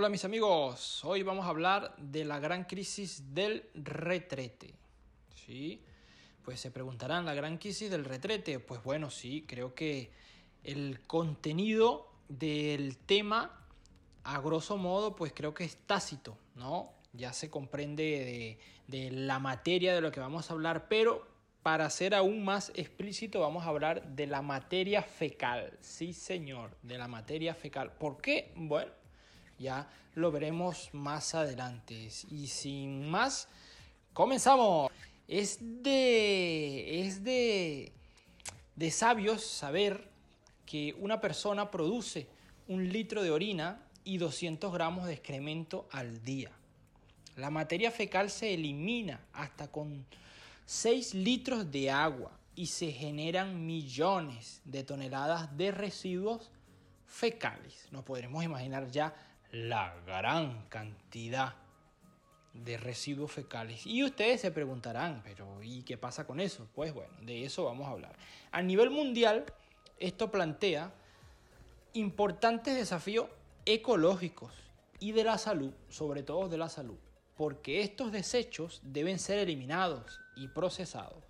Hola mis amigos, hoy vamos a hablar de la gran crisis del retrete. ¿Sí? Pues se preguntarán, ¿la gran crisis del retrete? Pues bueno, sí, creo que el contenido del tema, a grosso modo, pues creo que es tácito, ¿no? Ya se comprende de, de la materia de lo que vamos a hablar, pero para ser aún más explícito vamos a hablar de la materia fecal. Sí, señor, de la materia fecal. ¿Por qué? Bueno, ya lo veremos más adelante. Y sin más, comenzamos. Es de. Es de. de sabios saber que una persona produce un litro de orina y 200 gramos de excremento al día. La materia fecal se elimina hasta con 6 litros de agua y se generan millones de toneladas de residuos fecales. Nos podremos imaginar ya la gran cantidad de residuos fecales. Y ustedes se preguntarán, pero ¿y qué pasa con eso? Pues bueno, de eso vamos a hablar. A nivel mundial, esto plantea importantes desafíos ecológicos y de la salud, sobre todo de la salud, porque estos desechos deben ser eliminados y procesados.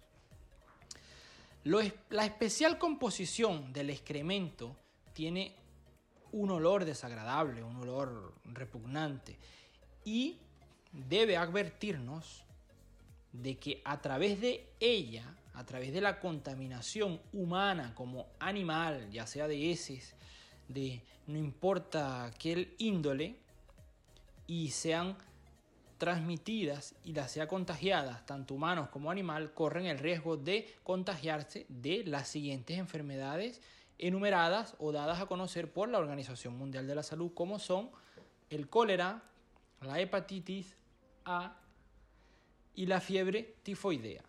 la especial composición del excremento tiene un olor desagradable, un olor repugnante. Y debe advertirnos de que a través de ella, a través de la contaminación humana como animal, ya sea de heces, de no importa qué índole, y sean transmitidas y las sea contagiadas, tanto humanos como animal, corren el riesgo de contagiarse de las siguientes enfermedades enumeradas o dadas a conocer por la Organización Mundial de la Salud, como son el cólera, la hepatitis A y la fiebre tifoidea.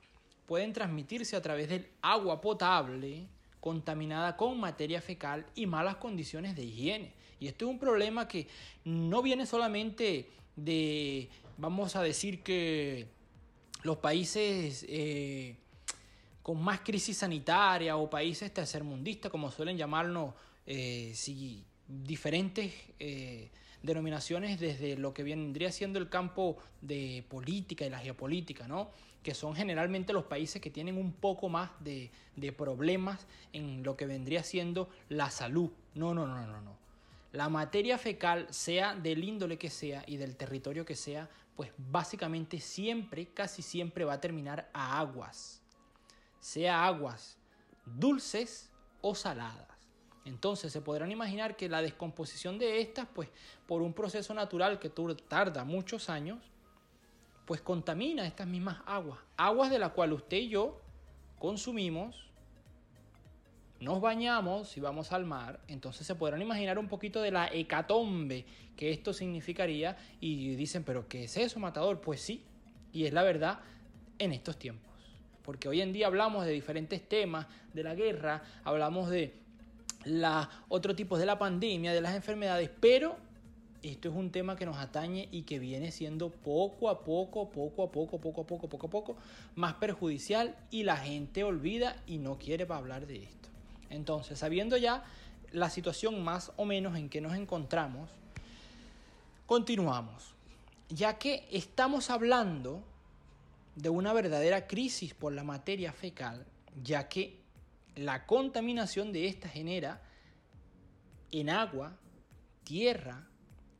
Pueden transmitirse a través del agua potable contaminada con materia fecal y malas condiciones de higiene. Y esto es un problema que no viene solamente de, vamos a decir que los países eh, con más crisis sanitaria o países tercermundistas, como suelen llamarnos, eh, si diferentes eh, denominaciones desde lo que vendría siendo el campo de política y la geopolítica, ¿no? que son generalmente los países que tienen un poco más de, de problemas en lo que vendría siendo la salud. No, no, no, no, no. La materia fecal, sea del índole que sea y del territorio que sea, pues básicamente siempre, casi siempre va a terminar a aguas sea aguas dulces o saladas. Entonces se podrán imaginar que la descomposición de estas, pues por un proceso natural que tarda muchos años, pues contamina estas mismas aguas. Aguas de las cuales usted y yo consumimos, nos bañamos y vamos al mar, entonces se podrán imaginar un poquito de la hecatombe que esto significaría y dicen, pero ¿qué es eso, matador? Pues sí, y es la verdad en estos tiempos porque hoy en día hablamos de diferentes temas, de la guerra, hablamos de la, otro tipo de la pandemia, de las enfermedades, pero esto es un tema que nos atañe y que viene siendo poco a poco, poco a poco, poco a poco, poco a poco más perjudicial y la gente olvida y no quiere hablar de esto. Entonces, sabiendo ya la situación más o menos en que nos encontramos, continuamos. Ya que estamos hablando de una verdadera crisis por la materia fecal, ya que la contaminación de esta genera en agua, tierra,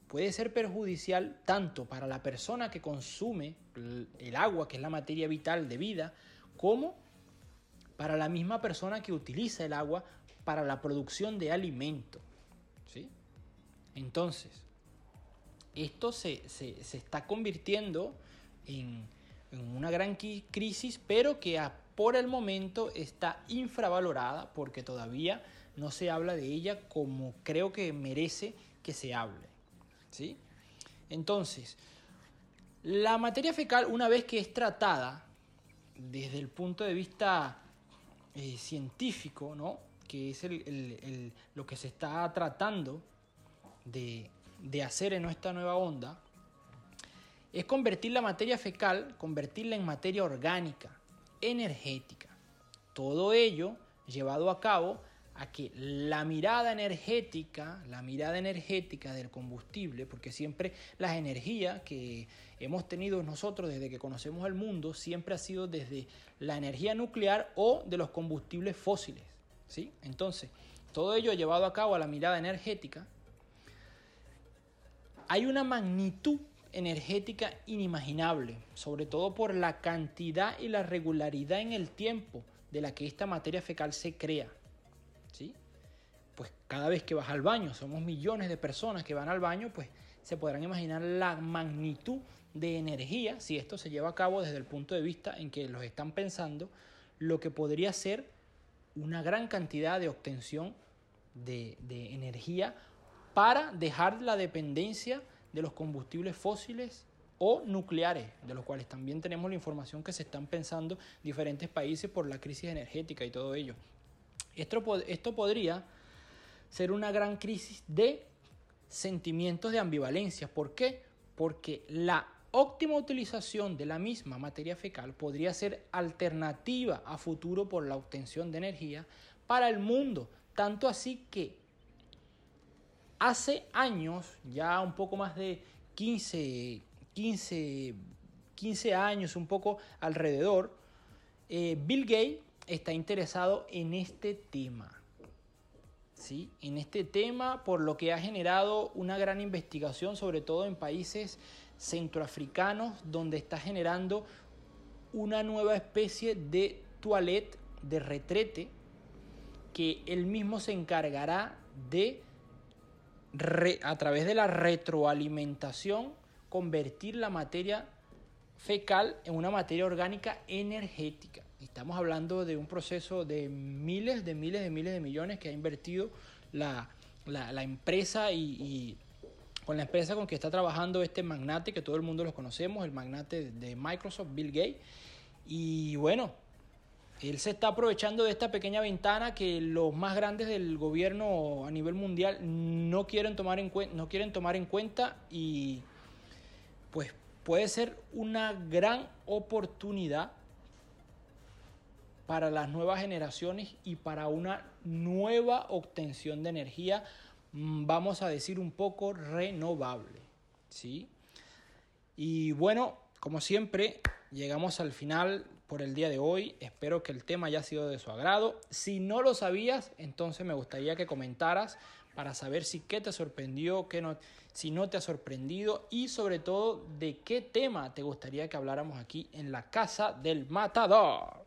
puede ser perjudicial tanto para la persona que consume el agua, que es la materia vital de vida, como para la misma persona que utiliza el agua para la producción de alimento. ¿sí? Entonces, esto se, se está convirtiendo en, en una gran crisis, pero que por el momento está infravalorada porque todavía no se habla de ella como creo que merece que se hable. ¿sí? Entonces, la materia fecal, una vez que es tratada desde el punto de vista eh, científico, ¿no? que es lo que se está tratando de, de hacer en nuestra nueva onda, es convertir la materia fecal, convertirla en materia orgánica, energética. Todo ello llevado a cabo a que la mirada energética, la mirada energética del combustible, porque siempre las energías que hemos tenido nosotros desde que conocemos el mundo, siempre ha sido desde la energía nuclear o de los combustibles fósiles. ¿sí? Entonces, todo ello llevado a cabo a la mirada energética, hay una magnitud energética inimaginable, sobre todo por la cantidad y la regularidad en el tiempo de la que esta materia fecal se crea. ¿sí? Pues cada vez que vas al baño, somos millones de personas que van al baño, pues se podrán imaginar la magnitud de energía, si esto se lleva a cabo desde el punto de vista en que los están pensando, lo que podría ser una gran cantidad de obtención de, de energía para dejar la dependencia de los combustibles fósiles o nucleares, de los cuales también tenemos la información que se están pensando diferentes países por la crisis energética y todo ello. Esto, esto podría ser una gran crisis de sentimientos de ambivalencia. ¿Por qué? Porque la óptima utilización de la misma materia fecal podría ser alternativa a futuro por la obtención de energía para el mundo. Tanto así que hace años, ya un poco más de 15, 15, 15 años, un poco alrededor, eh, Bill Gates está interesado en este tema. ¿sí? En este tema, por lo que ha generado una gran investigación, sobre todo en países centroafricanos, donde está generando una nueva especie de toilette, de retrete, que él mismo se encargará de a través de la retroalimentación, convertir la materia fecal en una materia orgánica energética. Estamos hablando de un proceso de miles, de miles, de miles de millones que ha invertido la, empresa y, con la empresa con que está trabajando este magnate, que todo el mundo lo conocemos, el magnate de Microsoft, Bill Gates. Y bueno, él se está aprovechando de esta pequeña ventana que los más grandes del gobierno a nivel mundial no quieren tomar en, no quieren tomar en cuenta y pues puede ser una gran oportunidad para las nuevas generaciones y para una nueva obtención de energía, mm, vamos a decir un poco renovable, ¿sí? Y bueno, como siempre, llegamos al final por el día de hoy. Espero que el tema haya sido de su agrado. Si no lo sabías, entonces me gustaría que comentaras para saber si qué te sorprendió, no, si no te ha sorprendido y sobre todo de qué tema te gustaría que habláramos aquí en la casa del matador.